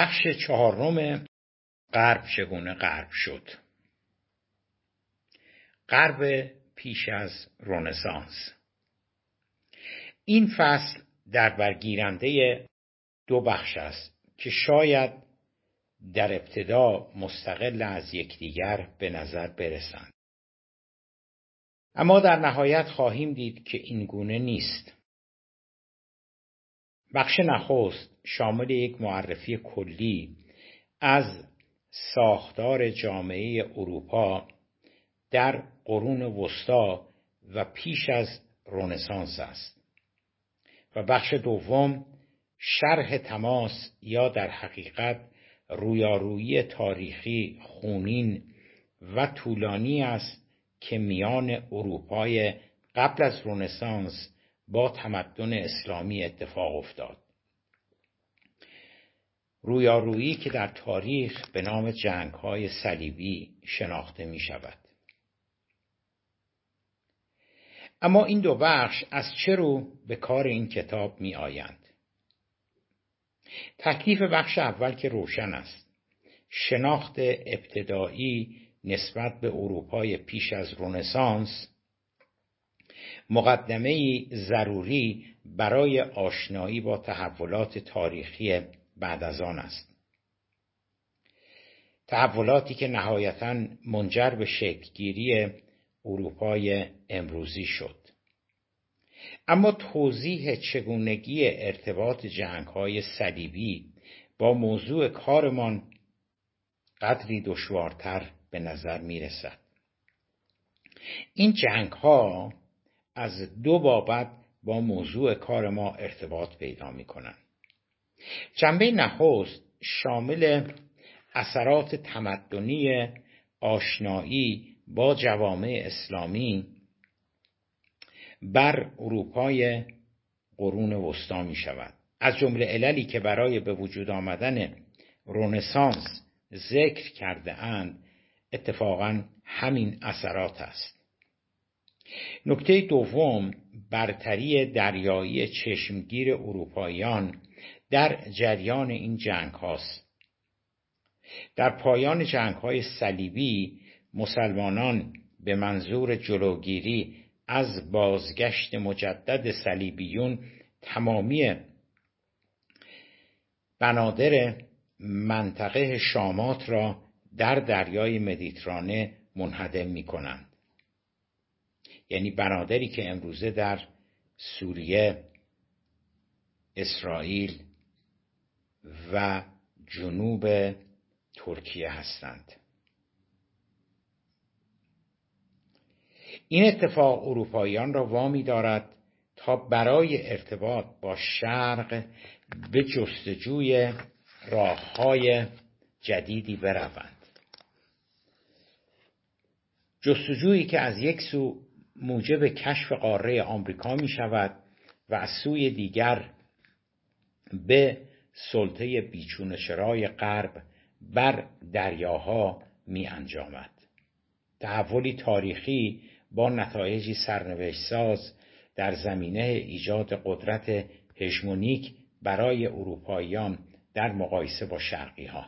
بخش چهارم غرب چگونه غرب شد؟ غرب پیش از رونسانس این فصل در برگیرنده دو بخش است که شاید در ابتدا مستقل از یکدیگر به نظر برسند. اما در نهایت خواهیم دید که این گونه نیست. بخش نخست شامل یک معرفی کلی از ساختار جامعه اروپا در قرون وسطا و پیش از رونسانس است. و بخش دوم شرح تماس یا در حقیقت رویارویی تاریخی خونین و طولانی است که میان اروپای قبل از رونسانس با تمدن اسلامی اتفاق افتاد رویارویی که در تاریخ به نام جنگ های صلیبی شناخته می شود. اما این دو بخش از چه رو به کار این کتاب می آیند؟ تکلیف بخش اول که روشن است شناخت ابتدایی نسبت به اروپای پیش از رونسانس مقدمه ضروری برای آشنایی با تحولات تاریخی بعد از آن است تحولاتی که نهایتا منجر به شکلگیری اروپای امروزی شد اما توضیح چگونگی ارتباط جنگ های صلیبی با موضوع کارمان قدری دشوارتر به نظر می رسد. این جنگ ها از دو بابت با موضوع کار ما ارتباط پیدا می کنند. جنبه نخست شامل اثرات تمدنی آشنایی با جوامع اسلامی بر اروپای قرون وسطا می شود از جمله عللی که برای به وجود آمدن رونسانس ذکر کرده اند اتفاقا همین اثرات است نکته دوم برتری دریایی چشمگیر اروپاییان در جریان این جنگ هاست. در پایان جنگ های صلیبی مسلمانان به منظور جلوگیری از بازگشت مجدد صلیبیون تمامی بنادر منطقه شامات را در دریای مدیترانه منهدم می کنند. یعنی بنادری که امروزه در سوریه اسرائیل و جنوب ترکیه هستند. این اتفاق اروپاییان را وامی دارد تا برای ارتباط با شرق به جستجوی راههای جدیدی بروند. جستجویی که از یک سو موجب کشف قاره آمریکا می شود و از سوی دیگر به سلطه بیچون چرای غرب بر دریاها می انجامد. تحولی تاریخی با نتایجی سرنوشت ساز در زمینه ایجاد قدرت هژمونیک برای اروپاییان در مقایسه با شرقی ها.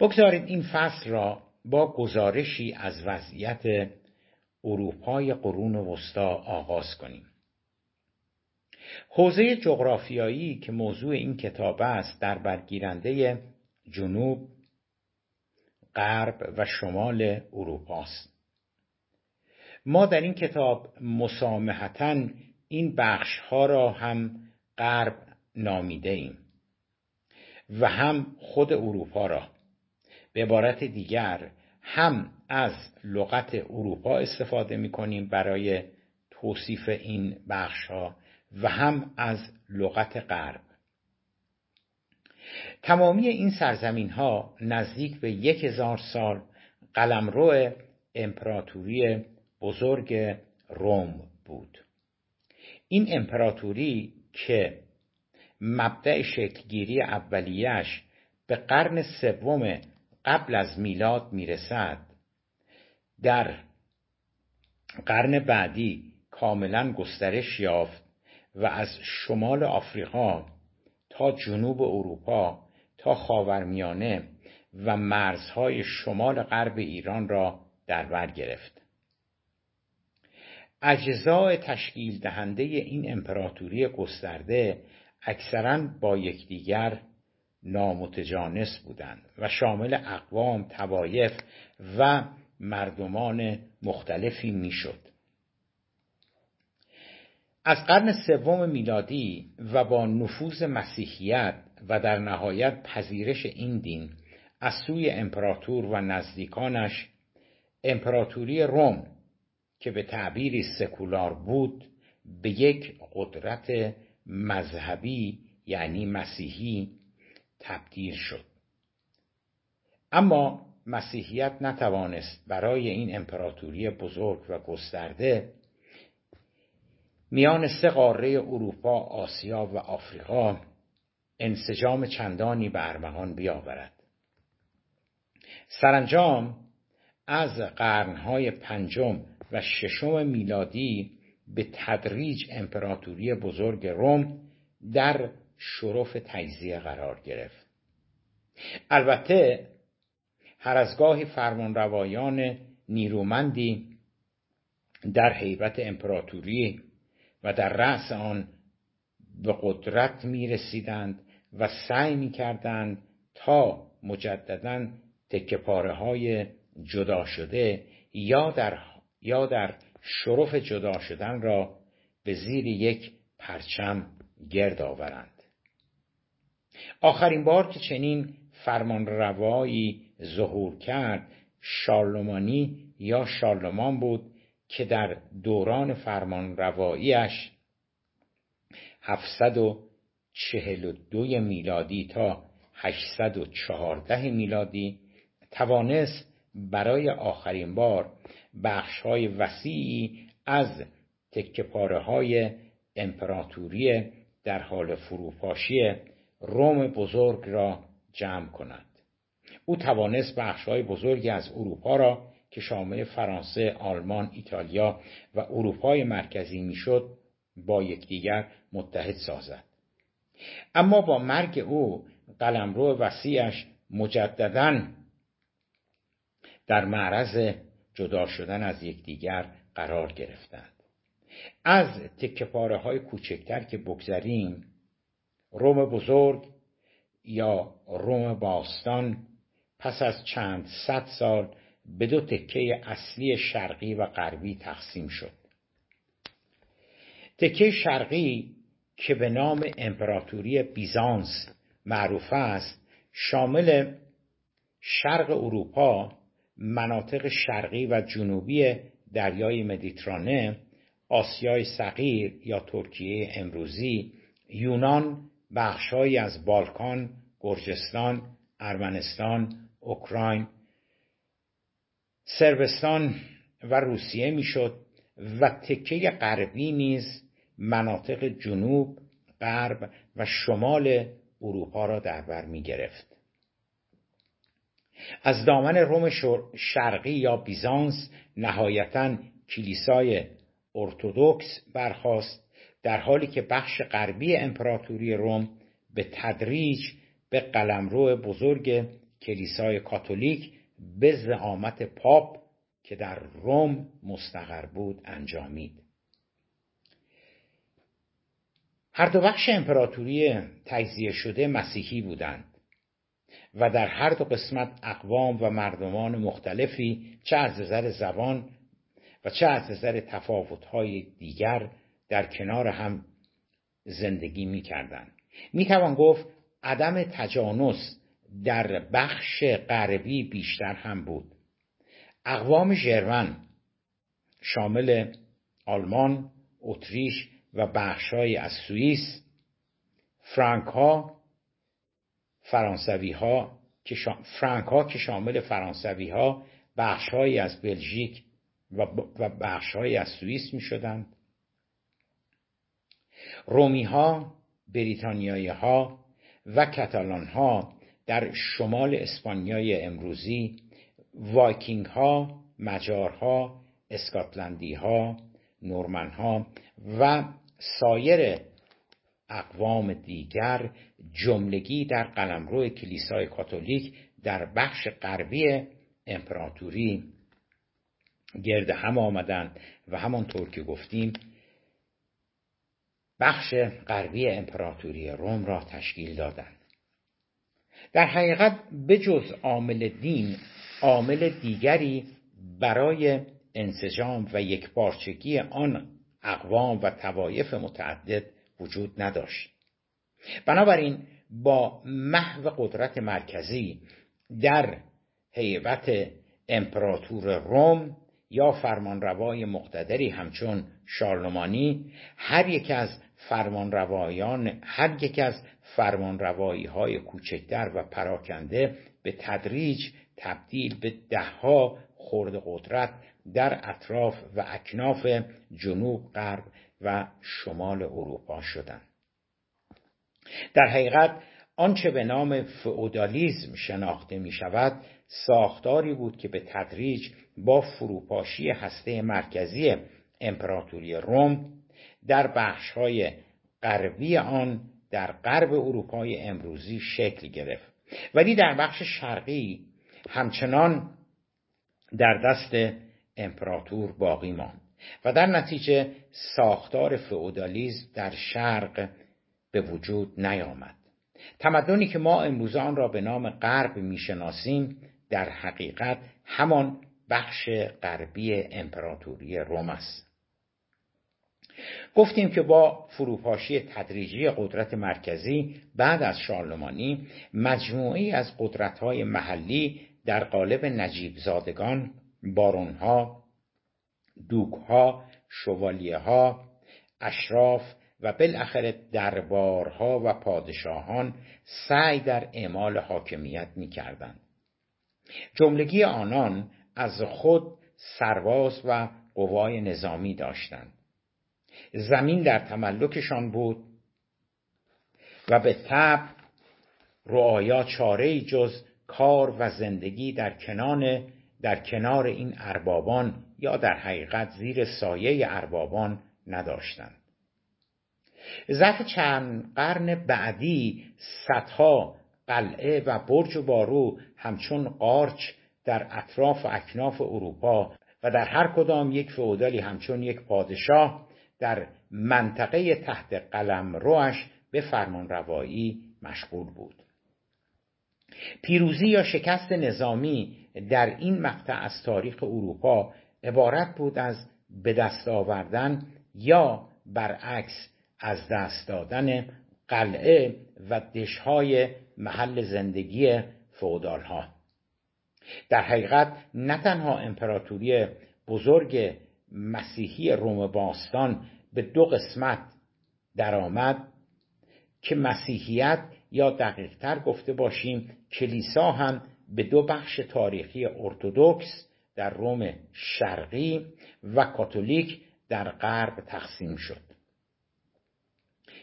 بگذارید این فصل را با گزارشی از وضعیت اروپای قرون وسطا آغاز کنیم. حوزه جغرافیایی که موضوع این کتاب است در برگیرنده جنوب، غرب و شمال اروپاست. ما در این کتاب مسامحتا این بخش ها را هم غرب نامیده ایم و هم خود اروپا را به عبارت دیگر هم از لغت اروپا استفاده می کنیم برای توصیف این بخش ها و هم از لغت غرب. تمامی این سرزمین ها نزدیک به یک هزار سال قلمرو امپراتوری بزرگ روم بود. این امپراتوری که مبدع شکلگیری اولیش به قرن سوم قبل از میلاد می‌رسد. در قرن بعدی کاملا گسترش یافت و از شمال آفریقا تا جنوب اروپا تا خاورمیانه و مرزهای شمال غرب ایران را در بر گرفت. اجزای تشکیل دهنده این امپراتوری گسترده اکثرا با یکدیگر نامتجانس بودند و شامل اقوام توایف و مردمان مختلفی می‌شد. از قرن سوم میلادی و با نفوذ مسیحیت و در نهایت پذیرش این دین از سوی امپراتور و نزدیکانش امپراتوری روم که به تعبیری سکولار بود به یک قدرت مذهبی یعنی مسیحی تبدیل شد. اما مسیحیت نتوانست برای این امپراتوری بزرگ و گسترده میان سه قاره اروپا، آسیا و آفریقا انسجام چندانی به ارمغان بیاورد. سرانجام از قرنهای پنجم و ششم میلادی به تدریج امپراتوری بزرگ روم در شرف تجزیه قرار گرفت. البته هر از گاهی فرمانروایان نیرومندی در حیبت امپراتوری و در رأس آن به قدرت می رسیدند و سعی می کردند تا مجددا تکپاره های جدا شده یا در, یا در شرف جدا شدن را به زیر یک پرچم گرد آورند. آخرین بار که چنین فرمانروایی ظهور کرد شارلمانی یا شارلمان بود که در دوران فرمانرواییش 742 میلادی تا 814 میلادی توانست برای آخرین بار بخشهای وسیعی از تکه های امپراتوری در حال فروپاشی روم بزرگ را جمع کند. او توانست بخشهای بزرگی از اروپا را که شامل فرانسه، آلمان، ایتالیا و اروپای مرکزی می‌شد با یکدیگر متحد سازد. اما با مرگ او قلمرو وسیعش مجددا در معرض جدا شدن از یکدیگر قرار گرفتند. از تکه های کوچکتر که بگذریم روم بزرگ یا روم باستان پس از چند صد سال به دو تکه اصلی شرقی و غربی تقسیم شد. تکه شرقی که به نام امپراتوری بیزانس معروف است شامل شرق اروپا مناطق شرقی و جنوبی دریای مدیترانه آسیای صغیر یا ترکیه امروزی یونان بخشهایی از بالکان گرجستان ارمنستان اوکراین سربستان و روسیه می‌شد و تکه غربی نیز مناطق جنوب غرب و شمال اروپا را در بر می گرفت از دامن روم شرقی یا بیزانس نهایتا کلیسای ارتودکس برخاست در حالی که بخش غربی امپراتوری روم به تدریج به قلمرو بزرگ کلیسای کاتولیک به زعامت پاپ که در روم مستقر بود انجامید. هر دو بخش امپراتوری تجزیه شده مسیحی بودند و در هر دو قسمت اقوام و مردمان مختلفی چه از نظر زبان و چه از نظر تفاوتهای دیگر در کنار هم زندگی می کردن. می توان گفت عدم تجانس در بخش غربی بیشتر هم بود اقوام ژرمن شامل آلمان، اتریش و بخشهایی از سوئیس فرانک ها فرانسوی ها که فرانک ها که شامل فرانسوی ها بخشهایی از بلژیک و بخشهایی از سوئیس می شدند رومی ها بریتانیایی ها و کتالان ها در شمال اسپانیای امروزی وایکینگ ها مجارها اسکاتلندی ها نورمن ها و سایر اقوام دیگر جملگی در قلمرو کلیسای کاتولیک در بخش غربی امپراتوری گرد هم آمدند و همانطور که گفتیم بخش غربی امپراتوری روم را تشکیل دادند. در حقیقت بجز عامل دین عامل دیگری برای انسجام و یکپارچگی آن اقوام و توایف متعدد وجود نداشت. بنابراین با محو قدرت مرکزی در هیبت امپراتور روم یا فرمانروای مقتدری همچون شارلمانی هر یک از فرمانروایان هر یک از فرمانروایی های کوچکتر و پراکنده به تدریج تبدیل به دهها خورد قدرت در اطراف و اکناف جنوب غرب و شمال اروپا شدند. در حقیقت آنچه به نام فئودالیزم شناخته می شود ساختاری بود که به تدریج با فروپاشی هسته مرکزی امپراتوری روم در بخشهای غربی آن در غرب اروپای امروزی شکل گرفت. ولی در بخش شرقی همچنان در دست امپراتور باقی ماند و در نتیجه ساختار فئودالیسم در شرق به وجود نیامد. تمدنی که ما امروز آن را به نام غرب می‌شناسیم در حقیقت همان بخش غربی امپراتوری روم است. گفتیم که با فروپاشی تدریجی قدرت مرکزی بعد از شارلمانی مجموعی از قدرت‌های محلی در قالب نجیب زادگان، بارونها، دوکها، شوالیهها، اشراف و بالاخره دربارها و پادشاهان سعی در اعمال حاکمیت می‌کردند. جملگی آنان از خود سرباز و قوای نظامی داشتند. زمین در تملکشان بود و به طب رعایا چاره جز کار و زندگی در کنان در کنار این اربابان یا در حقیقت زیر سایه اربابان نداشتند. ظرف چند قرن بعدی صدها قلعه و برج و بارو همچون قارچ در اطراف و اکناف اروپا و در هر کدام یک فعودالی همچون یک پادشاه در منطقه تحت قلم روش به فرمان روایی مشغول بود. پیروزی یا شکست نظامی در این مقطع از تاریخ اروپا عبارت بود از به دست آوردن یا برعکس از دست دادن قلعه و دشهای محل زندگی فودالها. در حقیقت نه تنها امپراتوری بزرگ مسیحی روم باستان به دو قسمت درآمد که مسیحیت یا دقیقتر گفته باشیم کلیسا هم به دو بخش تاریخی ارتودکس در روم شرقی و کاتولیک در غرب تقسیم شد.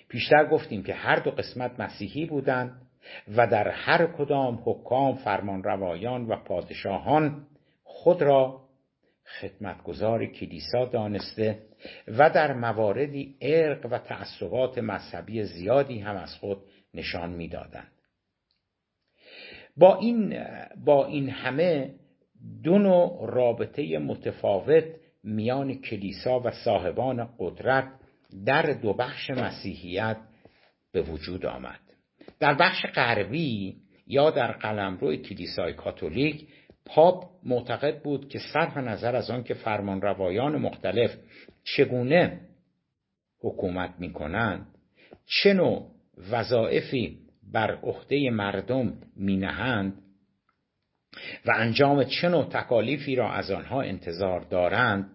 پیشتر گفتیم که هر دو قسمت مسیحی بودند و در هر کدام حکام فرمانروایان و پادشاهان خود را خدمتگزار کلیسا دانسته و در مواردی ارق و تعصبات مذهبی زیادی هم از خود نشان می‌دادند. با این با این همه دو نوع رابطه متفاوت میان کلیسا و صاحبان قدرت در دو بخش مسیحیت به وجود آمد. در بخش غربی یا در قلمرو کلیسای کاتولیک پاپ معتقد بود که صرف نظر از آن که فرمانروایان مختلف چگونه حکومت می کنند چه نوع وظایفی بر عهده مردم می نهند و انجام چه نوع تکالیفی را از آنها انتظار دارند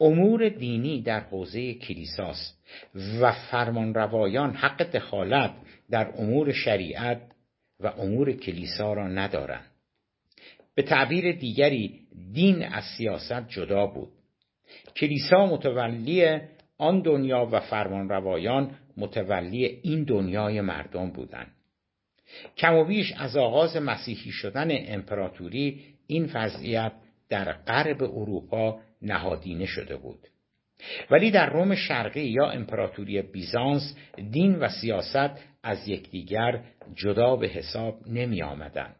امور دینی در حوزه کلیساست و فرمانروایان حق دخالت در امور شریعت و امور کلیسا را ندارند. به تعبیر دیگری دین از سیاست جدا بود. کلیسا متولی آن دنیا و فرمانروایان متولی این دنیای مردم بودند. کم و بیش از آغاز مسیحی شدن امپراتوری این وضعیت در غرب اروپا نهادینه شده بود. ولی در روم شرقی یا امپراتوری بیزانس دین و سیاست از یکدیگر جدا به حساب نمی آمدن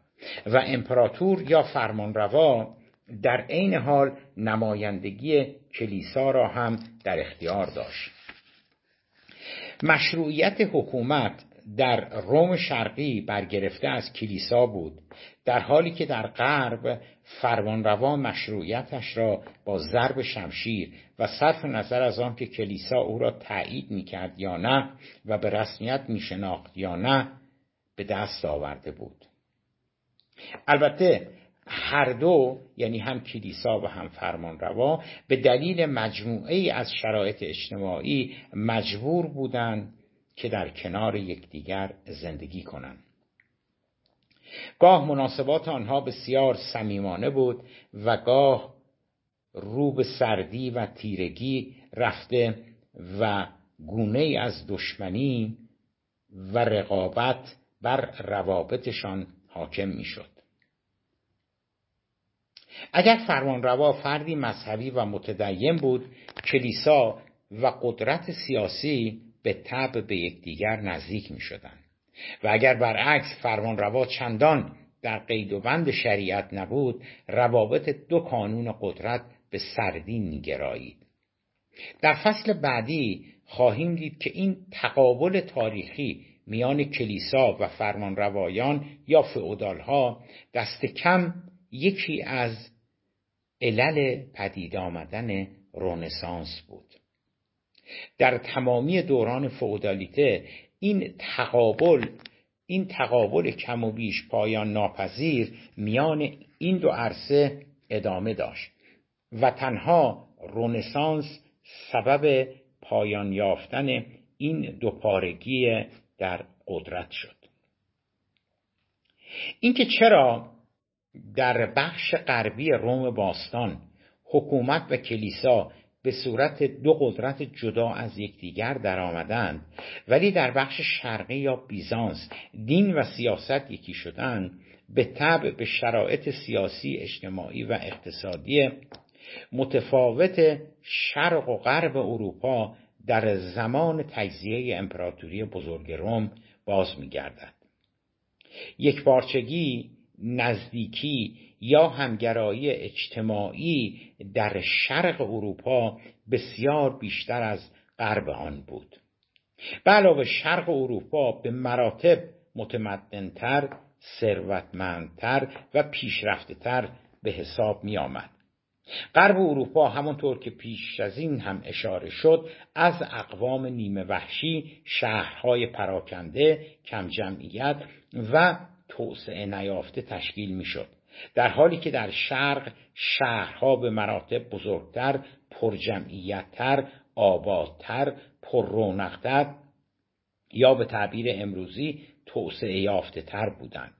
و امپراتور یا فرمانروا در عین حال نمایندگی کلیسا را هم در اختیار داشت. مشروعیت حکومت در روم شرقی برگرفته از کلیسا بود در حالی که در غرب فرمانروا مشروعیتش را با ضرب شمشیر و صرف نظر از آن که کلیسا او را تایید می‌کرد یا نه و به رسمیت میشناخت یا نه به دست آورده بود. البته هر دو یعنی هم کلیسا و هم فرمانروا به دلیل مجموعه از شرایط اجتماعی مجبور بودند که در کنار یکدیگر زندگی کنند گاه مناسبات آنها بسیار صمیمانه بود و گاه رو به سردی و تیرگی رفته و گونه از دشمنی و رقابت بر روابطشان حاکم می‌شد. اگر فرمانروا فردی مذهبی و متدین بود کلیسا و قدرت سیاسی به طب به یکدیگر نزدیک می شدن. و اگر برعکس فرمانروا چندان در قید و بند شریعت نبود روابط دو کانون قدرت به سردی میگرایید در فصل بعدی خواهیم دید که این تقابل تاریخی میان کلیسا و فرمانروایان یا فئودالها دست کم یکی از علل پدید آمدن رونسانس بود. در تمامی دوران فئودالیته این تقابل این تقابل کم و بیش پایان ناپذیر میان این دو عرصه ادامه داشت و تنها رونسانس سبب پایان یافتن این دو پارگی در قدرت شد. اینکه چرا در بخش غربی روم باستان حکومت و کلیسا به صورت دو قدرت جدا از یکدیگر درآمدند ولی در بخش شرقی یا بیزانس دین و سیاست یکی شدند به طبع به شرایط سیاسی اجتماعی و اقتصادی متفاوت شرق و غرب اروپا در زمان تجزیه امپراتوری بزرگ روم باز میگردد. یک بارچگی نزدیکی یا همگرایی اجتماعی در شرق اروپا بسیار بیشتر از غرب آن بود به علاوه شرق اروپا به مراتب متمدنتر ثروتمندتر و پیشرفتهتر به حساب می آمد. غرب اروپا همانطور که پیش از این هم اشاره شد از اقوام نیمه وحشی شهرهای پراکنده کم جمعیت و توسعه نیافته تشکیل می شد. در حالی که در شرق شهرها به مراتب بزرگتر پرجمعیتتر آبادتر پررونقتر یا به تعبیر امروزی توسعه یافته تر بودند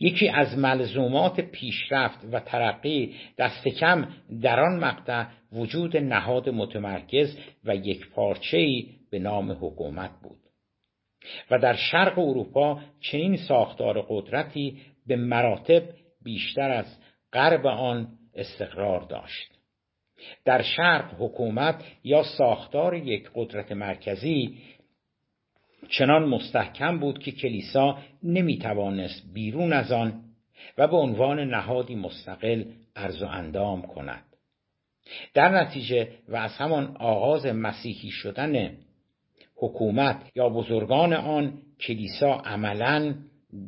یکی از ملزومات پیشرفت و ترقی دست کم در آن مقطع وجود نهاد متمرکز و یک پارچه‌ای به نام حکومت بود و در شرق اروپا چنین ساختار قدرتی به مراتب بیشتر از غرب آن استقرار داشت. در شرق حکومت یا ساختار یک قدرت مرکزی چنان مستحکم بود که کلیسا نمی توانست بیرون از آن و به عنوان نهادی مستقل ارز و اندام کند. در نتیجه و از همان آغاز مسیحی شدن حکومت یا بزرگان آن کلیسا عملا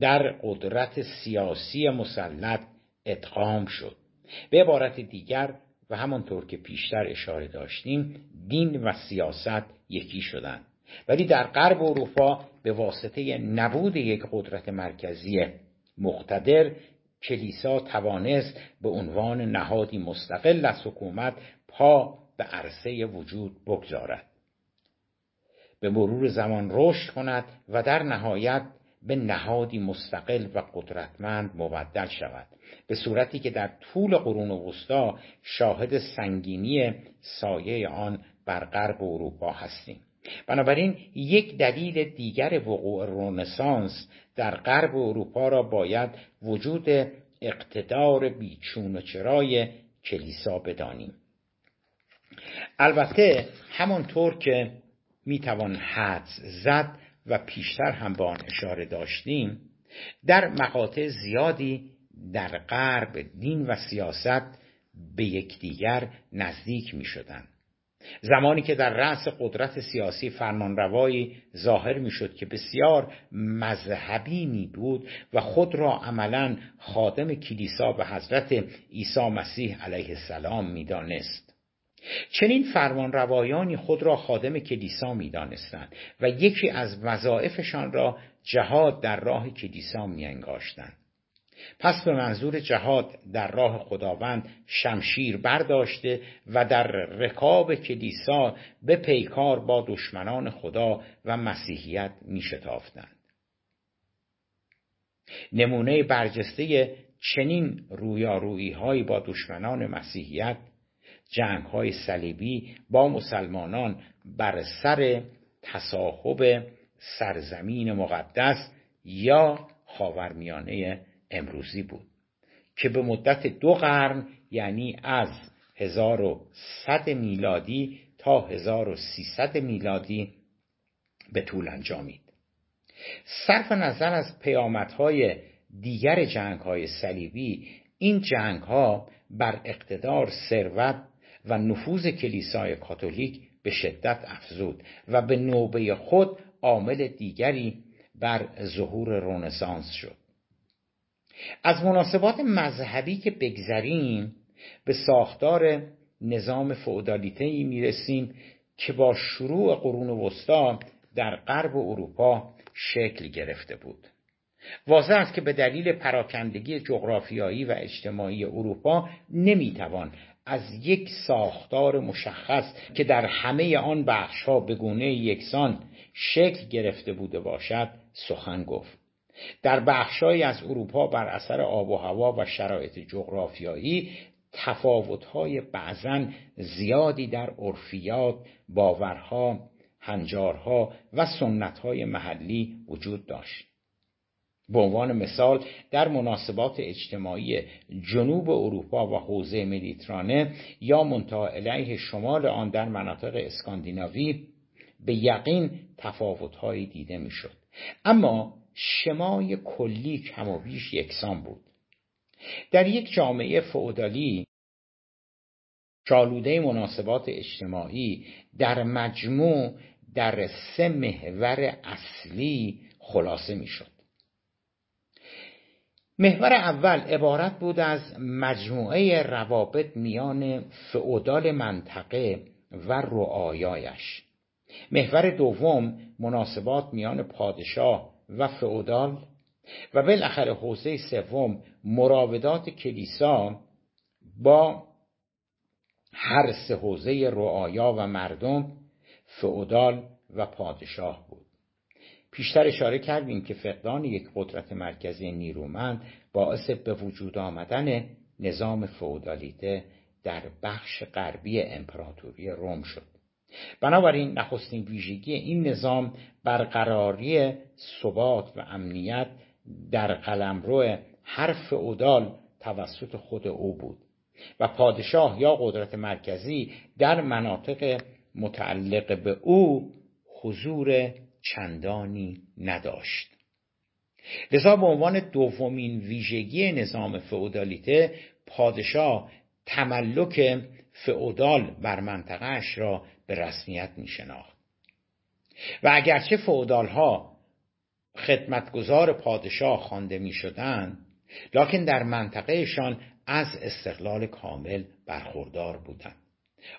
در قدرت سیاسی مسلط ادغام شد. به عبارت دیگر و همانطور که پیشتر اشاره داشتیم دین و سیاست یکی شدند ولی در غرب اروپا به واسطه نبود یک قدرت مرکزی مقتدر کلیسا توانست به عنوان نهادی مستقل از حکومت پا به عرصه وجود بگذارد. به مرور زمان رشد کند و در نهایت به نهادی مستقل و قدرتمند مبدل شود. به صورتی که در طول قرون وسطا شاهد سنگینی سایه آن بر غرب اروپا هستیم. بنابراین یک دلیل دیگر وقوع رونسانس در غرب اروپا را باید وجود اقتدار بیچون و چرای کلیسا بدانیم. البته همانطور که می‌توان حدس زد و پیشتر هم به آن اشاره داشتیم در مقاطع زیادی در غرب دین و سیاست به یکدیگر نزدیک می. زمانی که در رأس قدرت سیاسی فرمانروایی ظاهر می شد که بسیار مذهبی می بود و خود را عملا خادم کلیسا به حضرت عیسی مسیح علیه السلام می چنین فرمانروایانی خود را خادم کلیسا می دانستند و یکی از وظایفشان را جهاد در راه کلیسا می انگاشتند. پس به منظور جهاد در راه خداوند شمشیر برداشته و در رکاب کلیسا به پیکار با دشمنان خدا و مسیحیت می شتافتند. نمونه برجسته چنین رویارویی با دشمنان مسیحیت جنگ های صلیبی با مسلمانان بر سر تصاحب سرزمین مقدس یا خاورمیانه امروزی بود که به مدت دو قرن یعنی از 1100 میلادی تا 1300 میلادی به طول انجامید. صرف نظر از پیامدهای دیگر جنگ های صلیبی این جنگ ها بر اقتدار ثروت و نفوذ کلیسای کاتولیک به شدت افزود و به نوبه خود عامل دیگری بر ظهور رونسانس شد. از مناسبات مذهبی که بگذریم به ساختار نظام فئودالیته ای می‌رسیم که با شروع قرون وسطا در غرب اروپا شکل گرفته بود. واضح است که به دلیل پراکندگی جغرافیایی و اجتماعی اروپا نمی‌توان از یک ساختار مشخص که در همه آن بخشها به گونه یکسان شکل گرفته بوده باشد سخن گفت در بخشهایی از اروپا بر اثر آب و هوا و شرایط جغرافیایی تفاوتهای بعضا زیادی در عرفیات، باورها، هنجارها و سنتهای محلی وجود داشت. به عنوان مثال در مناسبات اجتماعی جنوب اروپا و حوزه مدیترانه یا منتها علیه شمال آن در مناطق اسکاندیناوی به یقین تفاوتهایی دیده می‌شد. اما شمای کلی کم و بیش یکسان بود. در یک جامعه فعودالی شالوده مناسبات اجتماعی در مجموع در سه محور اصلی خلاصه می‌شد. محور اول عبارت بود از مجموعه روابط میان فعودال منطقه و رعایایش محور دوم مناسبات میان پادشاه و فئودال و بالاخره حوزه سوم مراودات کلیسا با هر سه حوزه رعایا و مردم فئودال و پادشاه. پیشتر اشاره کردیم که فقدان یک قدرت مرکزی نیرومند باعث به وجود آمدن نظام فئودالیته در بخش غربی امپراتوری روم شد. بنابراین نخستین ویژگی این نظام برقراری ثبات و امنیت در قلمرو حرف اودال توسط خود او بود و پادشاه یا قدرت مرکزی در مناطق متعلق به او حضور چندانی نداشت. لذا به عنوان دومین ویژگی نظام فئودالیته پادشاه تملک فئودال بر منطقهش را به رسمیت می شناخت و اگرچه فعودال ها خدمتگزار پادشاه خوانده می شدن لکن در منطقهشان از استقلال کامل برخوردار بودند.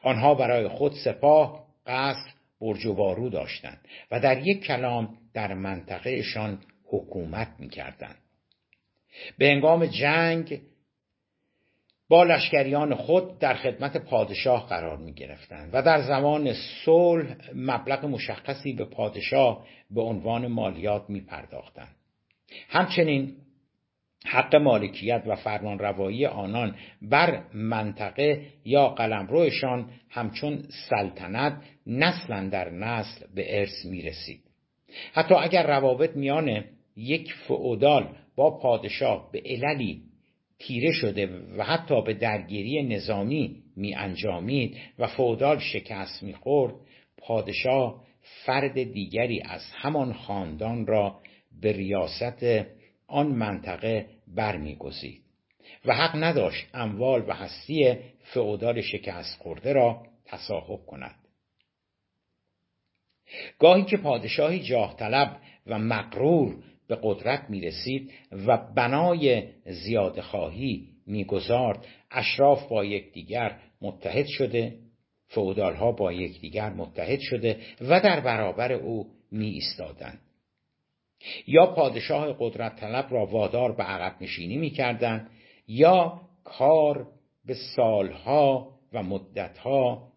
آنها برای خود سپاه قصر برج و بارو داشتند و در یک کلام در منطقهشان حکومت می‌کردند به انگام جنگ با لشکریان خود در خدمت پادشاه قرار می گرفتند و در زمان صلح مبلغ مشخصی به پادشاه به عنوان مالیات می پرداختند. همچنین حق مالکیت و فرمانروایی آنان بر منطقه یا قلمروشان همچون سلطنت نسلا در نسل به ارث می رسید. حتی اگر روابط میان یک فعودال با پادشاه به عللی تیره شده و حتی به درگیری نظامی می انجامید و فودال شکست می خورد پادشاه فرد دیگری از همان خاندان را به ریاست آن منطقه برمیگزید. و حق نداشت اموال و هستی فعودال شکست خورده را تصاحب کند. گاهی که پادشاهی جاه طلب و مقرور به قدرت می رسید و بنای زیاد خواهی می‌گذارد اشراف با یکدیگر متحد شده فعودالها با یکدیگر متحد شده و در برابر او می ایستادند یا پادشاه قدرت طلب را وادار به عقب نشینی می کردن یا کار به سالها و مدتها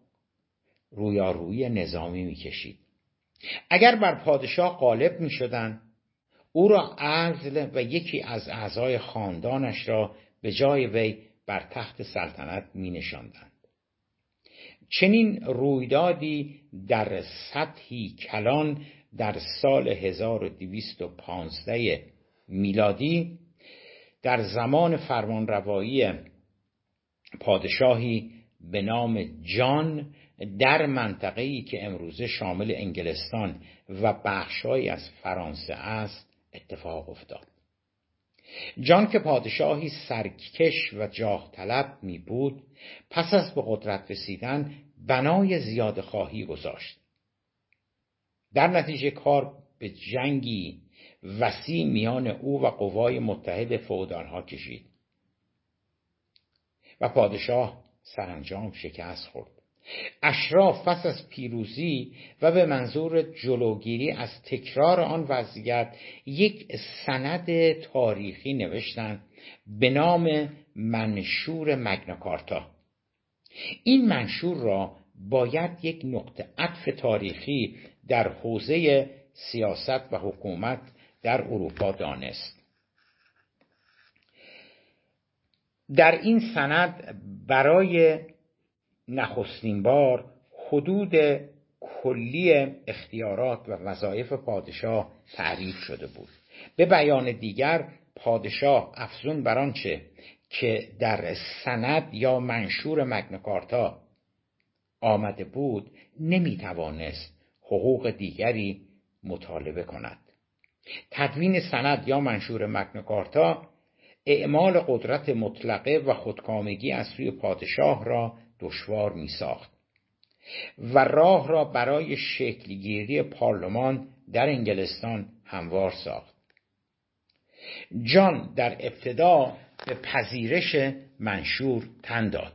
رویارویی نظامی می کشید اگر بر پادشاه غالب می شدن او را عزل و یکی از اعضای خاندانش را به جای وی بر تخت سلطنت می نشاندند. چنین رویدادی در سطحی کلان در سال 1215 میلادی در زمان فرمانروایی پادشاهی به نام جان در منطقه‌ای که امروزه شامل انگلستان و بخشهایی از فرانسه است اتفاق افتاد. جان که پادشاهی سرکش و جاه طلب می بود پس از به قدرت رسیدن بنای زیاد خواهی گذاشت. در نتیجه کار به جنگی وسیع میان او و قوای متحد فودالها کشید. و پادشاه سرانجام شکست خورد. اشراف پس از پیروزی و به منظور جلوگیری از تکرار آن وضعیت یک سند تاریخی نوشتند به نام منشور مگناکارتا این منشور را باید یک نقطه عطف تاریخی در حوزه سیاست و حکومت در اروپا دانست. در این سند برای نخستین بار حدود کلی اختیارات و وظایف پادشاه تعریف شده بود. به بیان دیگر پادشاه افزون بر آنچه که در سند یا منشور مگنکارتا آمده بود نمی‌توانست حقوق دیگری مطالبه کند. تدوین سند یا منشور مگنکارتا اعمال قدرت مطلقه و خودکامگی از سوی پادشاه را دشوار می ساخت و راه را برای شکلگیری پارلمان در انگلستان هموار ساخت. جان در ابتدا به پذیرش منشور تن داد.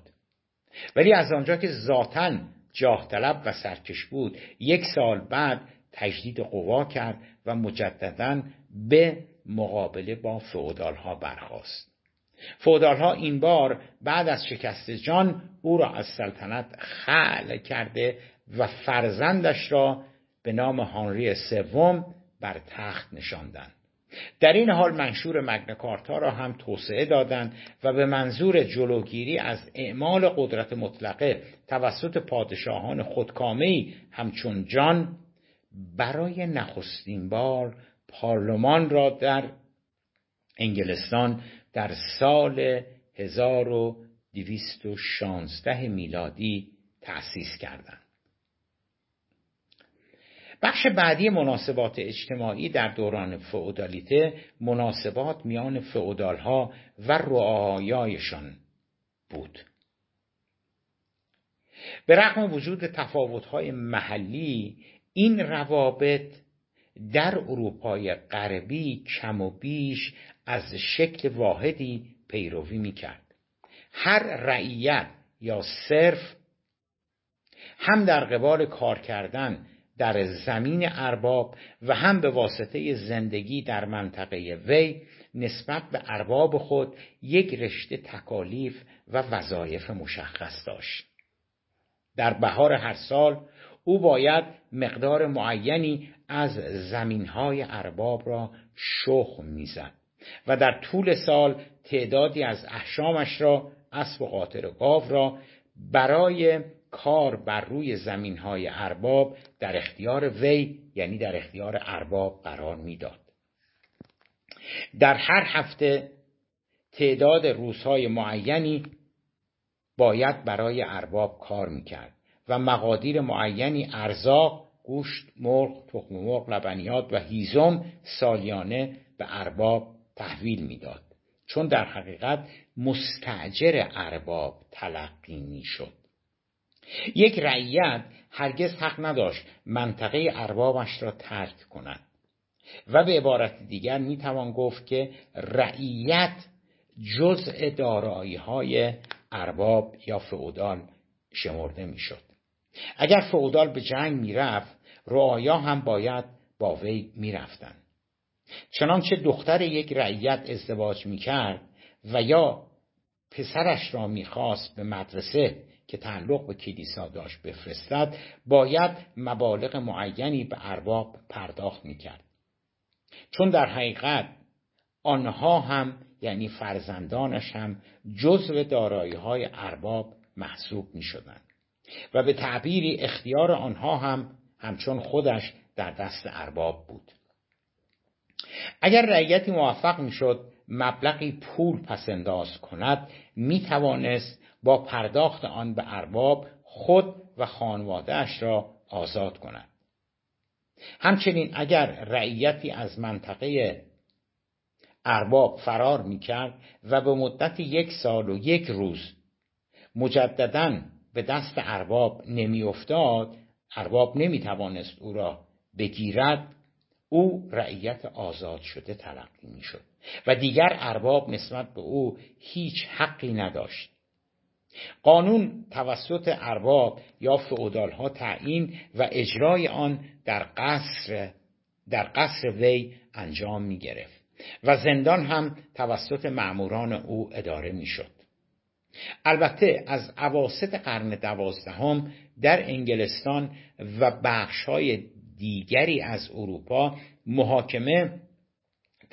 ولی از آنجا که ذاتا جاه طلب و سرکش بود. یک سال بعد تجدید قوا کرد و مجددا به مقابله با فعودالها برخواست فودالها این بار بعد از شکست جان او را از سلطنت خل کرده و فرزندش را به نام هانری سوم بر تخت نشاندند. در این حال منشور مگنکارتا را هم توسعه دادند و به منظور جلوگیری از اعمال قدرت مطلقه توسط پادشاهان خودکامه‌ای همچون جان برای نخستین بار پارلمان را در انگلستان در سال 1216 میلادی تأسیس کردند. بخش بعدی مناسبات اجتماعی در دوران فئودالیته مناسبات میان فئودالها و رعایایشان بود. به رغم وجود تفاوت‌های محلی این روابط در اروپای غربی کم و بیش از شکل واحدی پیروی می‌کرد هر رعیت یا صرف هم در قبال کار کردن در زمین ارباب و هم به واسطه زندگی در منطقه وی نسبت به ارباب خود یک رشته تکالیف و وظایف مشخص داشت. در بهار هر سال او باید مقدار معینی از زمینهای ارباب را شخم می‌زد و در طول سال تعدادی از احشامش را اسب و قاطر گاو را برای کار بر روی زمین های ارباب در اختیار وی یعنی در اختیار ارباب قرار می‌داد. در هر هفته تعداد روزهای معینی باید برای ارباب کار می‌کرد و مقادیر معینی ارزاق گوشت مرغ تخم مرغ لبنیات و هیزم سالیانه به ارباب تحویل می‌داد. چون در حقیقت مستعجر ارباب تلقی می‌شد. یک رعیت هرگز حق نداشت منطقه اربابش را ترک کند. و به عبارت دیگر می‌توان گفت که رعیت جزء دارایی های ارباب یا فعودال شمرده می‌شد. اگر فعودال به جنگ می‌رفت رعایا هم باید با وی می‌رفتند. چنانچه دختر یک رعیت ازدواج می‌کرد و یا پسرش را می‌خواست به مدرسه که تعلق به کلیسا داشت بفرستد باید مبالغ معینی به ارباب پرداخت می‌کرد چون در حقیقت آنها هم یعنی فرزندانش هم جزو دارایی های ارباب محسوب می. و به تعبیری اختیار آنها هم همچون خودش در دست ارباب بود اگر رعیتی موفق می مبلغی پول پسنداز کند می توانست با پرداخت آن به ارباب خود و خانوادهش را آزاد کند. همچنین اگر رعیتی از منطقه ارباب فرار می‌کرد و به مدت یک سال و یک روز مجددا به دست ارباب نمیافتاد ارباب نمی‌توانست او را بگیرد او رعیت آزاد شده تلقی می‌شد و دیگر ارباب نسبت به او هیچ حقی نداشت. قانون توسط ارباب یا ها تعیین و اجرای آن در قصر در قصر وی انجام می گرفت و زندان هم توسط معموران او اداره می شد. البته از عواست قرن دوازدهم در انگلستان و بخشهای دیگری از اروپا محاکمه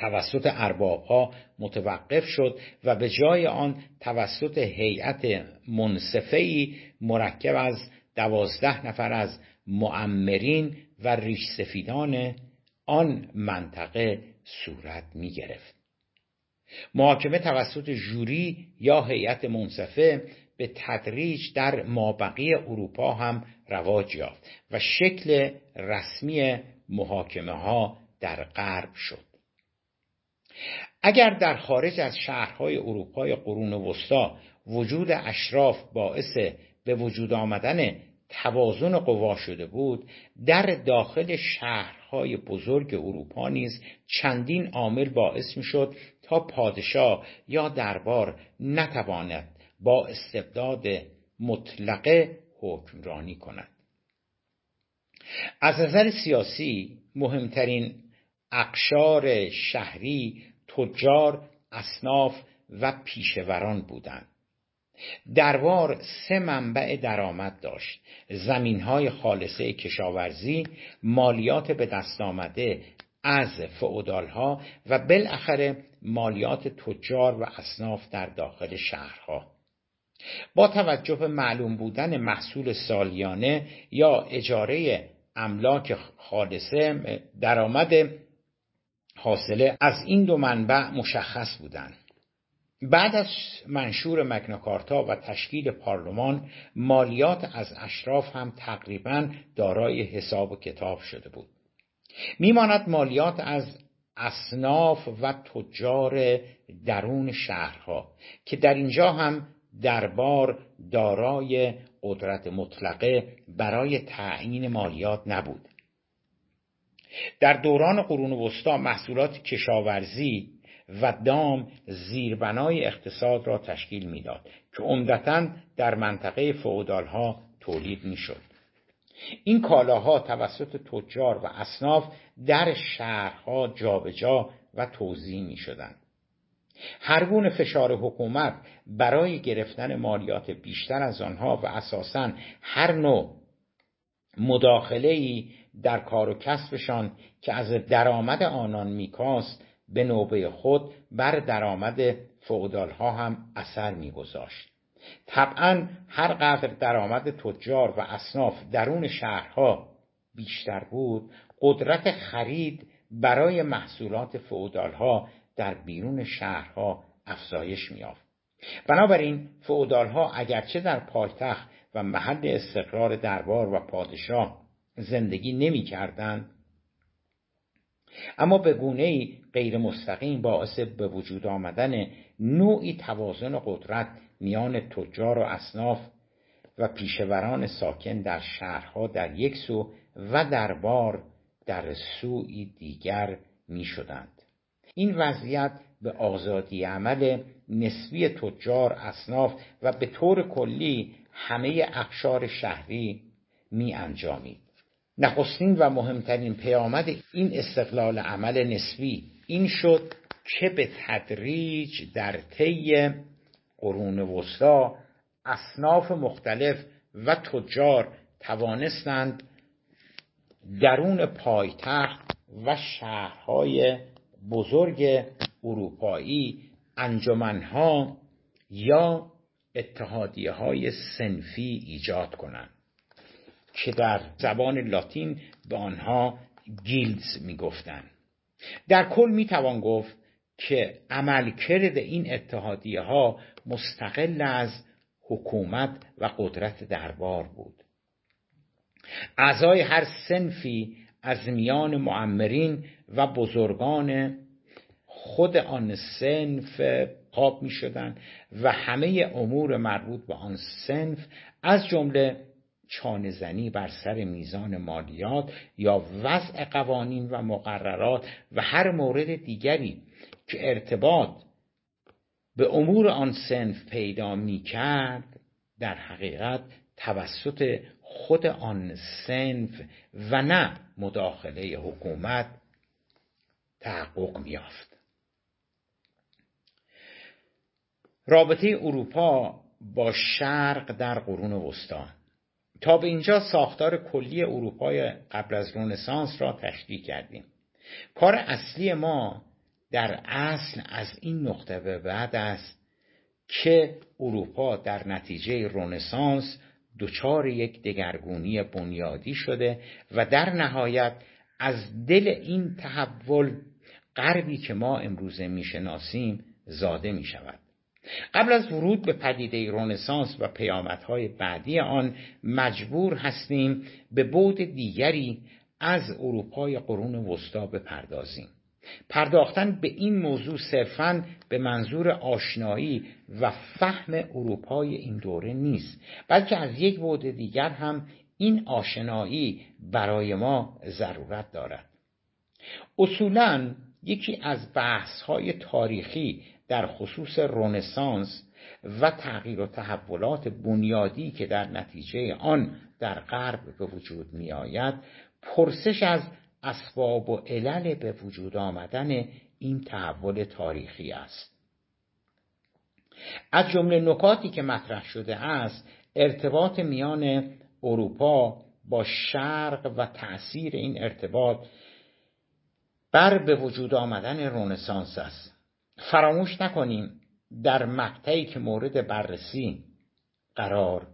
توسط اربابها متوقف شد و به جای آن توسط هیئت منصفهی مرکب از دوازده نفر از معمرین و ریش سفیدان آن منطقه صورت می گرفت. محاکمه توسط جوری یا هیئت منصفه به تدریج در مابقی اروپا هم رواج یافت و شکل رسمی محاکمه ها در غرب شد. اگر در خارج از شهرهای اروپای قرون وسطا وجود اشراف باعث به وجود آمدن توازن قوا شده بود در داخل شهرهای بزرگ اروپا نیز چندین عامل باعث می‌شد تا پادشاه یا دربار نتواند با استبداد مطلقه حکمرانی کند. از نظر سیاسی مهمترین اقشار شهری تجار اصناف و پیشوران بودند. دربار سه منبع درآمد داشت. زمینهای خالصه کشاورزی مالیات به دست آمده از فعودالها و بالاخره مالیات تجار و اصناف در داخل شهرها. با توجه به معلوم بودن محصول سالیانه یا اجاره املاک خالصه درآمد حاصله از این دو منبع مشخص بودند بعد از منشور مگناکارتا و تشکیل پارلمان مالیات از اشراف هم تقریبا دارای حساب و کتاب شده بود. میماند مالیات از اصناف و تجار درون شهرها که در اینجا هم دربار دارای قدرت مطلقه برای تعیین مالیات نبود. در دوران قرون وسطا محصولات کشاورزی و دام زیربنای اقتصاد را تشکیل می‌داد که عمدتا در منطقه فعودالها تولید می‌شد این کالاها توسط تجار و اصناف در شهرها جابجا و توزیع می شدند. هر گونه فشار حکومت برای گرفتن مالیات بیشتر از آنها و اساسا هر نوع مداخله ای در کار و کسبشان که از درآمد آنان میکاست به نوبه خود بر درآمد فعودالها هم اثر میگذاشت. طبعا هر قدر درآمد تجار و اصناف درون شهرها بیشتر بود قدرت خرید برای محصولات فعودالها در بیرون شهرها افزایش میافت بنابراین فعودال ها اگرچه در پایتخت و محل استقرار دربار و پادشاه زندگی نمی کردن اما به گونه غیر مستقیم باعث به وجود آمدن نوعی توازن قدرت میان تجار و اصناف و پیشوران ساکن در شهرها در یک سو و دربار در سوی دیگر می شدند. این وضعیت به آزادی عمل نسبی تجار اصناف و به طور کلی همه اقشار شهری می انجامید. نخستین و مهمترین پیامد این استقلال عمل نسبی این شد که به تدریج در طی قرون وسطا اصناف مختلف و تجار توانستند درون پایتخت و شهرهای بزرگ اروپایی انجمنها یا اتحادیه های سنفی ایجاد کنند. که در زبان لاتین به آنها گیلدز می‌گفتند. در کل می‌توان گفت که عملکرد این اتحادیه ها مستقل از حکومت و قدرت دربار بود. اعضای هر سنفی از میان معمرین و بزرگان خود آن سنف قاب می شدن و همه امور مربوط به آن سنف از جمله چانزنی بر سر میزان مالیات یا وضع قوانین و مقررات و هر مورد دیگری که ارتباط به امور آن سنف پیدا می کرد در حقیقت توسط خود آن سنف و نه مداخله حکومت تحقق میافت رابطه اروپا با شرق در قرون وسطا. تا به اینجا ساختار کلی اروپای قبل از رونسانس را تشریح کردیم. کار اصلی ما در اصل از این نقطه به بعد است که اروپا در نتیجه رونسانس دچار یک دگرگونی بنیادی شده و در نهایت از دل این تحول غربی که ما امروزه می‌شناسیم زاده می شود قبل از ورود به پدیده رونسانس و پیامدهای بعدی آن مجبور هستیم به بود دیگری از اروپای قرون وسطا بپردازیم. پرداختن به این موضوع صرفا به منظور آشنایی و فهم اروپای این دوره نیست بلکه از یک بعد دیگر هم این آشنایی برای ما ضرورت دارد. اصولا یکی از بحث تاریخی در خصوص رونسانس و تغییر و تحولات بنیادی که در نتیجه آن در غرب به وجود می آید پرسش از اسباب و علل به وجود آمدن این تحول تاریخی است. از جمله نکاتی که مطرح شده است ارتباط میان اروپا با شرق و تأثیر این ارتباط بر به وجود آمدن رونسانس است. فراموش نکنیم در مقطعی که مورد بررسی قرار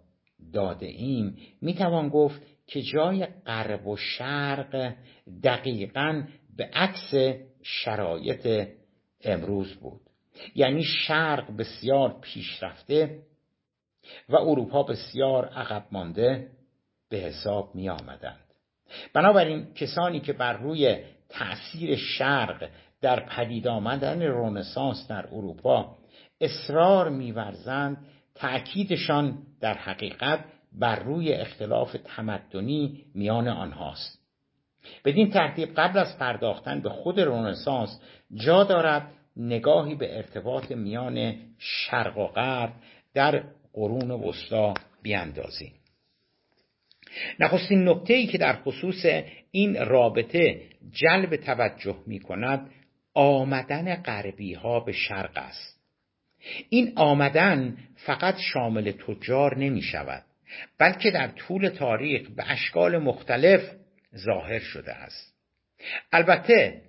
داده ایم می توان گفت که جای غرب و شرق دقیقا به عکس شرایط امروز بود. یعنی شرق بسیار پیشرفته و اروپا بسیار عقب مانده به حساب می آمدند. بنابراین کسانی که بر روی تأثیر شرق در پدید آمدن رونسانس در اروپا اصرار میورزند تأکیدشان در حقیقت بر روی اختلاف تمدنی میان آنهاست. بدین ترتیب قبل از پرداختن به خود رونسانس جا دارد نگاهی به ارتباط میان شرق و غرب در قرون وسطا بیاندازیم. نخستین نکته ای که در خصوص این رابطه جلب توجه می کند آمدن غربی ها به شرق است. این آمدن فقط شامل تجار نمی شود بلکه در طول تاریخ به اشکال مختلف ظاهر شده است. البته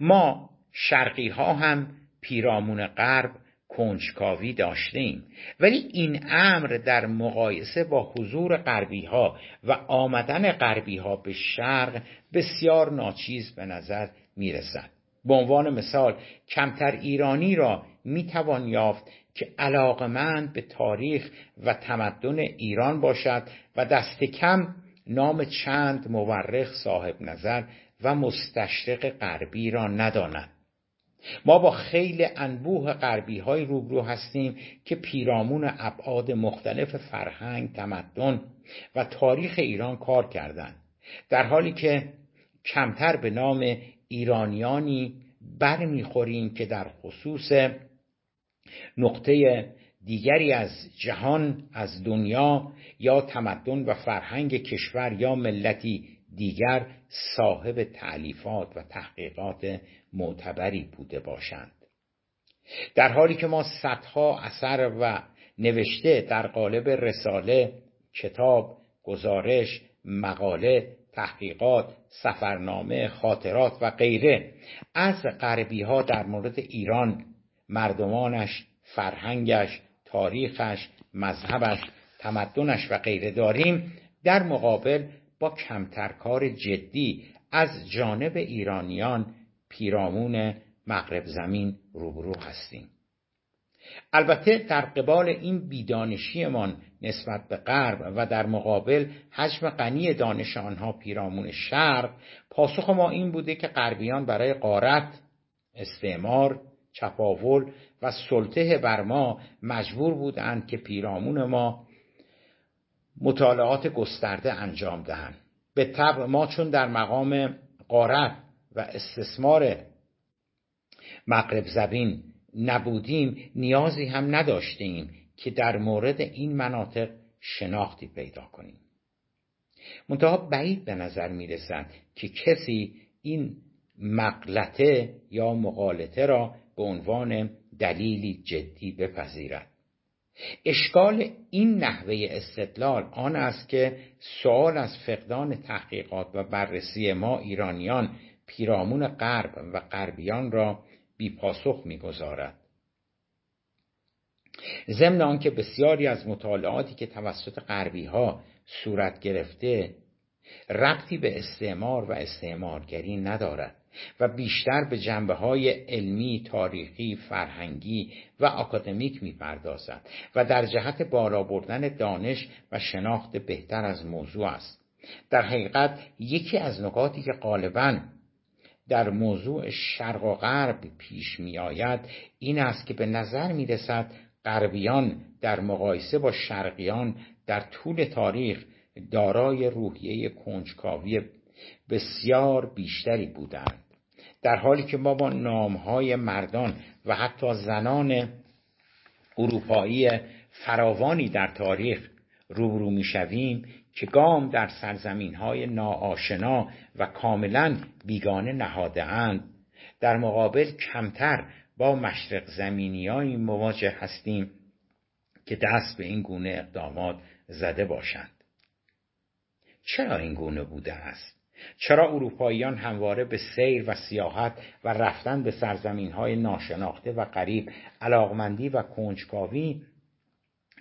ما شرقی ها هم پیرامون غرب کنجکاوی داشته ایم ولی این امر در مقایسه با حضور غربی ها و آمدن غربی ها به شرق بسیار ناچیز به نظر می رسد به عنوان مثال کمتر ایرانی را می‌توان یافت که علاقمند به تاریخ و تمدن ایران باشد و دست کم نام چند مورخ صاحب نظر و مستشرق غربی را نداند. ما با خیلی انبوه غربی های روبرو هستیم که پیرامون ابعاد مختلف فرهنگ، تمدن و تاریخ ایران کار کردند. در حالی که کمتر به نام ایرانیانی برمیخوریم که در خصوص نقطه دیگری از جهان از دنیا یا تمدن و فرهنگ کشور یا ملتی دیگر صاحب تعلیفات و تحقیقات معتبری بوده باشند. در حالی که ما صدها اثر و نوشته در قالب رساله کتاب گزارش مقاله تحقیقات سفرنامه خاطرات و غیره از غربی ها در مورد ایران مردمانش فرهنگش تاریخش مذهبش تمدنش و غیره داریم. در مقابل با کمتر کار جدی از جانب ایرانیان پیرامون مغرب زمین روبرو هستیم. البته در قبال این بیدانشیمان نسبت به غرب و در مقابل حجم غنی دانش آنها پیرامون شرق پاسخ ما این بوده که غربیان برای قارت استعمار چپاول و سلطه بر ما مجبور بودند که پیرامون ما مطالعات گسترده انجام دهند. به طبع ما چون در مقام قارت و استثمار مغرب زبین نبودیم نیازی هم نداشتیم که در مورد این مناطق شناختی پیدا کنیم. منتها بعید به نظر می رسد که کسی این مقلته یا مقالطه را به عنوان دلیلی جدی بپذیرد. اشکال این نحوه استدلال آن است که سوال از فقدان تحقیقات و بررسی ما ایرانیان پیرامون غرب و غربیان را بی پاسخ می‌گذارد. ضمن آنکه بسیاری از مطالعاتی که توسط غربی ها صورت گرفته ربطی به استعمار و استعمارگری ندارد و بیشتر به جنبه های علمی، تاریخی، فرهنگی و اکادمیک می‌پردازد و در جهت بالا بردن دانش و شناخت بهتر از موضوع است. در حقیقت یکی از نکاتی که غالبا در موضوع شرق و غرب پیش می آید این است که به نظر می رسد غربیان در مقایسه با شرقیان در طول تاریخ دارای روحیه کنجکاوی بسیار بیشتری بودند. در حالی که ما با نامهای مردان و حتی زنان اروپایی فراوانی در تاریخ روبرو می‌شویم که گام در سرزمین های ناآشنا و کاملا بیگانه نهاده اند در مقابل کمتر با مشرق زمینی مواجه هستیم که دست به این گونه اقدامات زده باشند. چرا این گونه بوده است؟ چرا اروپاییان همواره به سیر و سیاحت و رفتن به سرزمین های ناشناخته و غریب علاقمندی و کنجکاوی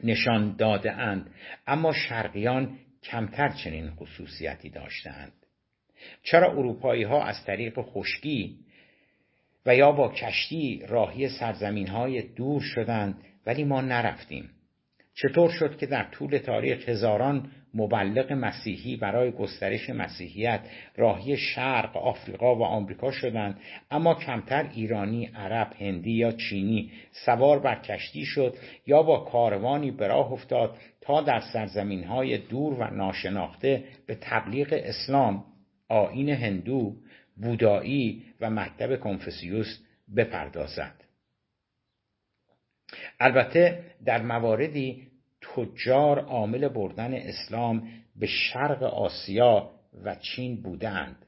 نشان داده اند اما شرقیان کمتر چنین خصوصیتی داشتند چرا اروپایی ها از طریق خشکی و یا با کشتی راهی سرزمین های دور شدند ولی ما نرفتیم. چطور شد که در طول تاریخ هزاران مبلغ مسیحی برای گسترش مسیحیت راهی شرق آفریقا و آمریکا شدند اما کمتر ایرانی عرب هندی یا چینی سوار بر کشتی شد یا با کاروانی به راه افتاد تا در سرزمین های دور و ناشناخته به تبلیغ اسلام آین هندو بودایی و مکتب کنفسیوس بپردازد. البته در مواردی تجار عامل بردن اسلام به شرق آسیا و چین بودند.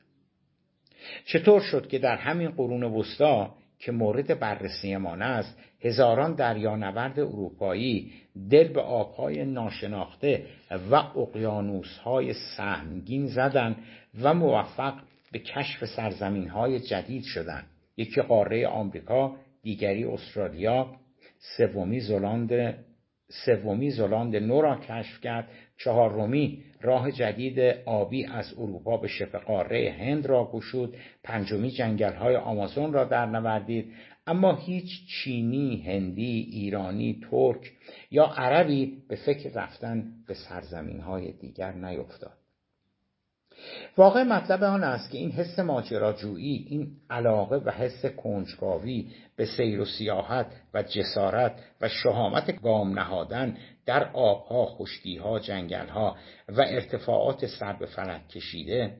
چطور شد که در همین قرون وسطا که مورد بررسیمان است هزاران دریانورد اروپایی دل به آبهای ناشناخته و اقیانوسهای سهمگین زدند و موفق به کشف سرزمینهای جدید شدند یکی قاره آمریکا دیگری استرالیا. سومی زلاند سومی زلاند نو را کشف کرد. چهارمی راه جدید آبی از اروپا به شبه قاره هند را گشود. پنجمی جنگل های آمازون را در نوردید. اما هیچ چینی، هندی، ایرانی، ترک یا عربی به فکر رفتن به سرزمین های دیگر نیفتاد. واقع مطلب آن است که این حس ماجراجویی این علاقه و حس کنجکاوی به سیر و سیاحت و جسارت و شهامت گام نهادن در آبها خشکیها جنگلها و ارتفاعات سر به فلک کشیده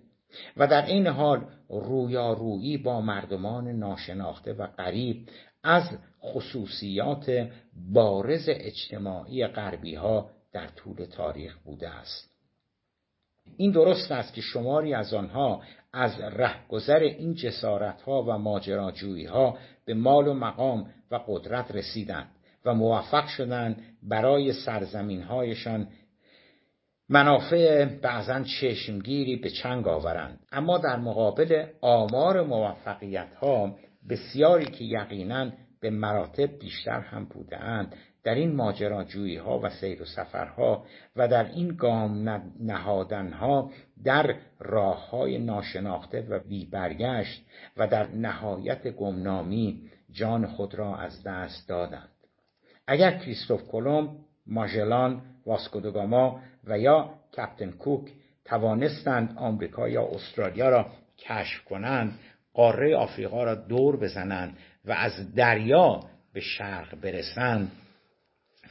و در این حال رویارویی با مردمان ناشناخته و غریب از خصوصیات بارز اجتماعی غربی ها در طول تاریخ بوده است. این درست است که شماری از آنها از رهگذر این جسارت ها و ماجراجویی ها به مال و مقام و قدرت رسیدند و موفق شدند برای سرزمین هایشان منافع بعضا چشمگیری به چنگ آورند. اما در مقابل آمار موفقیت ها بسیاری که یقینا به مراتب بیشتر هم بودند در این ماجراجویی ها و سیر و سفرها و در این گام نهادنها در راه های ناشناخته و بی برگشت و در نهایت گمنامی جان خود را از دست دادند. اگر کریستوف کلمب ماژلان واسکودگاما و یا کپتن کوک توانستند آمریکا یا استرالیا را کشف کنند قاره آفریقا را دور بزنند و از دریا به شرق برسند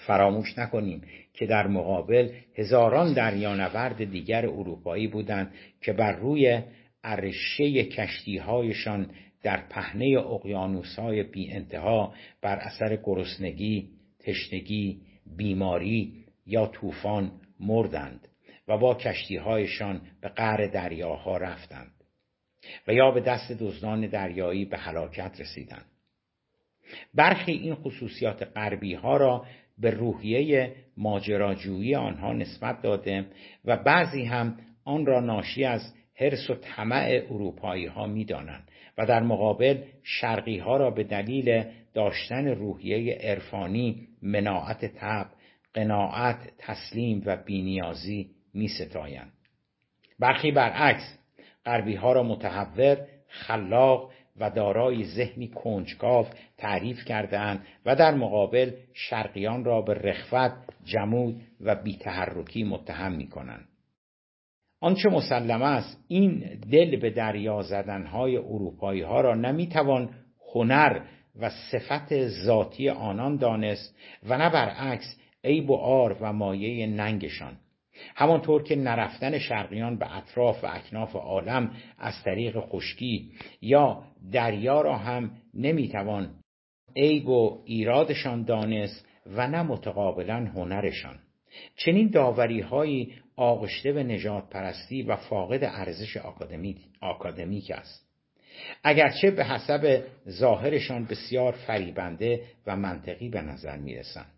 فراموش نکنیم که در مقابل هزاران دریانورد دیگر اروپایی بودند که بر روی عرشه کشتیهایشان در پهنه اقیانوسهای بی انتها بر اثر گرسنگی، تشنگی، بیماری یا طوفان مردند و با کشتیهایشان به قعر دریاها رفتند و یا به دست دزدان دریایی به هلاکت رسیدند. برخی این خصوصیات غربی ها را به روحیه ماجراجویی آنها نسبت داده و بعضی هم آن را ناشی از حرس و طمع اروپایی ها می دانند و در مقابل شرقی ها را به دلیل داشتن روحیه عرفانی مناعت تب قناعت تسلیم و بینیازی می ستایند برخی برعکس غربی ها را متحور خلاق و دارای ذهنی کنجکاو تعریف کردهاند و در مقابل شرقیان را به رخوت جمود و بیتحرکی متهم می کنند. آنچه مسلم است این دل به دریا زدنهای اروپایی ها را نمی‌توان هنر و صفت ذاتی آنان دانست و نه برعکس عیب و آر و مایه ننگشان همانطور که نرفتن شرقیان به اطراف و اکناف عالم از طریق خشکی یا دریا را هم نمی‌توان عیب و ایرادشان دانست و نه متقابلا هنرشان. چنین داوری هایی آغشته به نجات پرستی و فاقد ارزش آکادمیک است. اگرچه به حسب ظاهرشان بسیار فریبنده و منطقی به نظر می رسند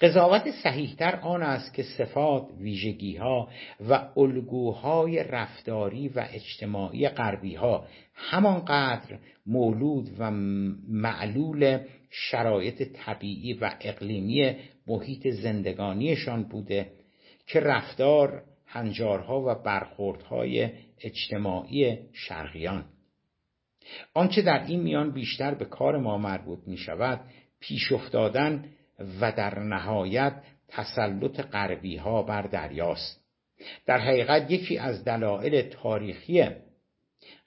قضاوت صحیحتر آن است که صفات ویژگیها و الگوهای رفتاری و اجتماعی غربی ها همانقدر مولود و معلول شرایط طبیعی و اقلیمی محیط زندگانیشان بوده که رفتار هنجارها و برخوردهای اجتماعی شرقیان. آنچه در این میان بیشتر به کار ما مربوط می شود پیش افتادن و در نهایت تسلط غربی ها بر دریاست. در حقیقت یکی از دلایل تاریخی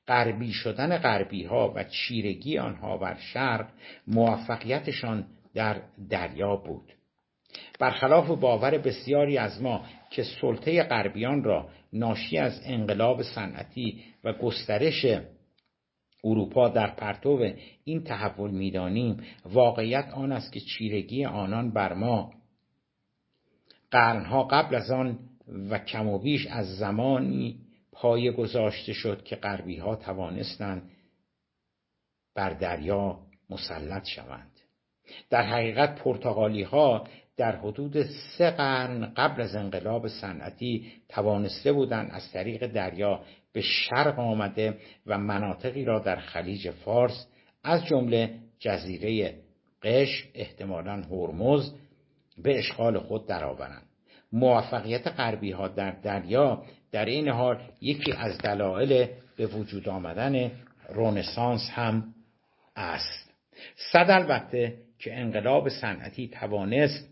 غربی شدن غربی ها و چیرگی آنها بر شرق موفقیتشان در دریا بود. برخلاف باور بسیاری از ما که سلطه غربیان را ناشی از انقلاب صنعتی و گسترش اروپا در پرتو این تحول می‌دانیم. واقعیت آن است که چیرگی آنان بر ما قرنها قبل از آن و کم و بیش از زمانی پایه گذاشته شد که غربی ها توانستند بر دریا مسلط شوند. در حقیقت پرتغالی ها در حدود سه قرن قبل از انقلاب صنعتی توانسته بودند از طریق دریا به شرق آمده و مناطقی را در خلیج فارس از جمله جزیره قش احتمالا هرمز به اشغال خود درآورند. موفقیت غربی ها در دریا در این حال یکی از دلایل به وجود آمدن رونسانس هم است. صد البته که انقلاب صنعتی توانست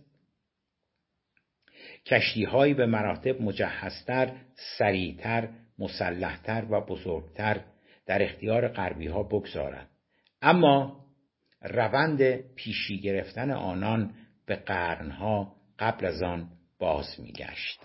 کشتیهایی به مراتب مجهزتر سریعتر مسلحتر و بزرگتر در اختیار غربی ها بگذارد. اما روند پیشی گرفتن آنان به قرنها قبل از آن باز میگشت.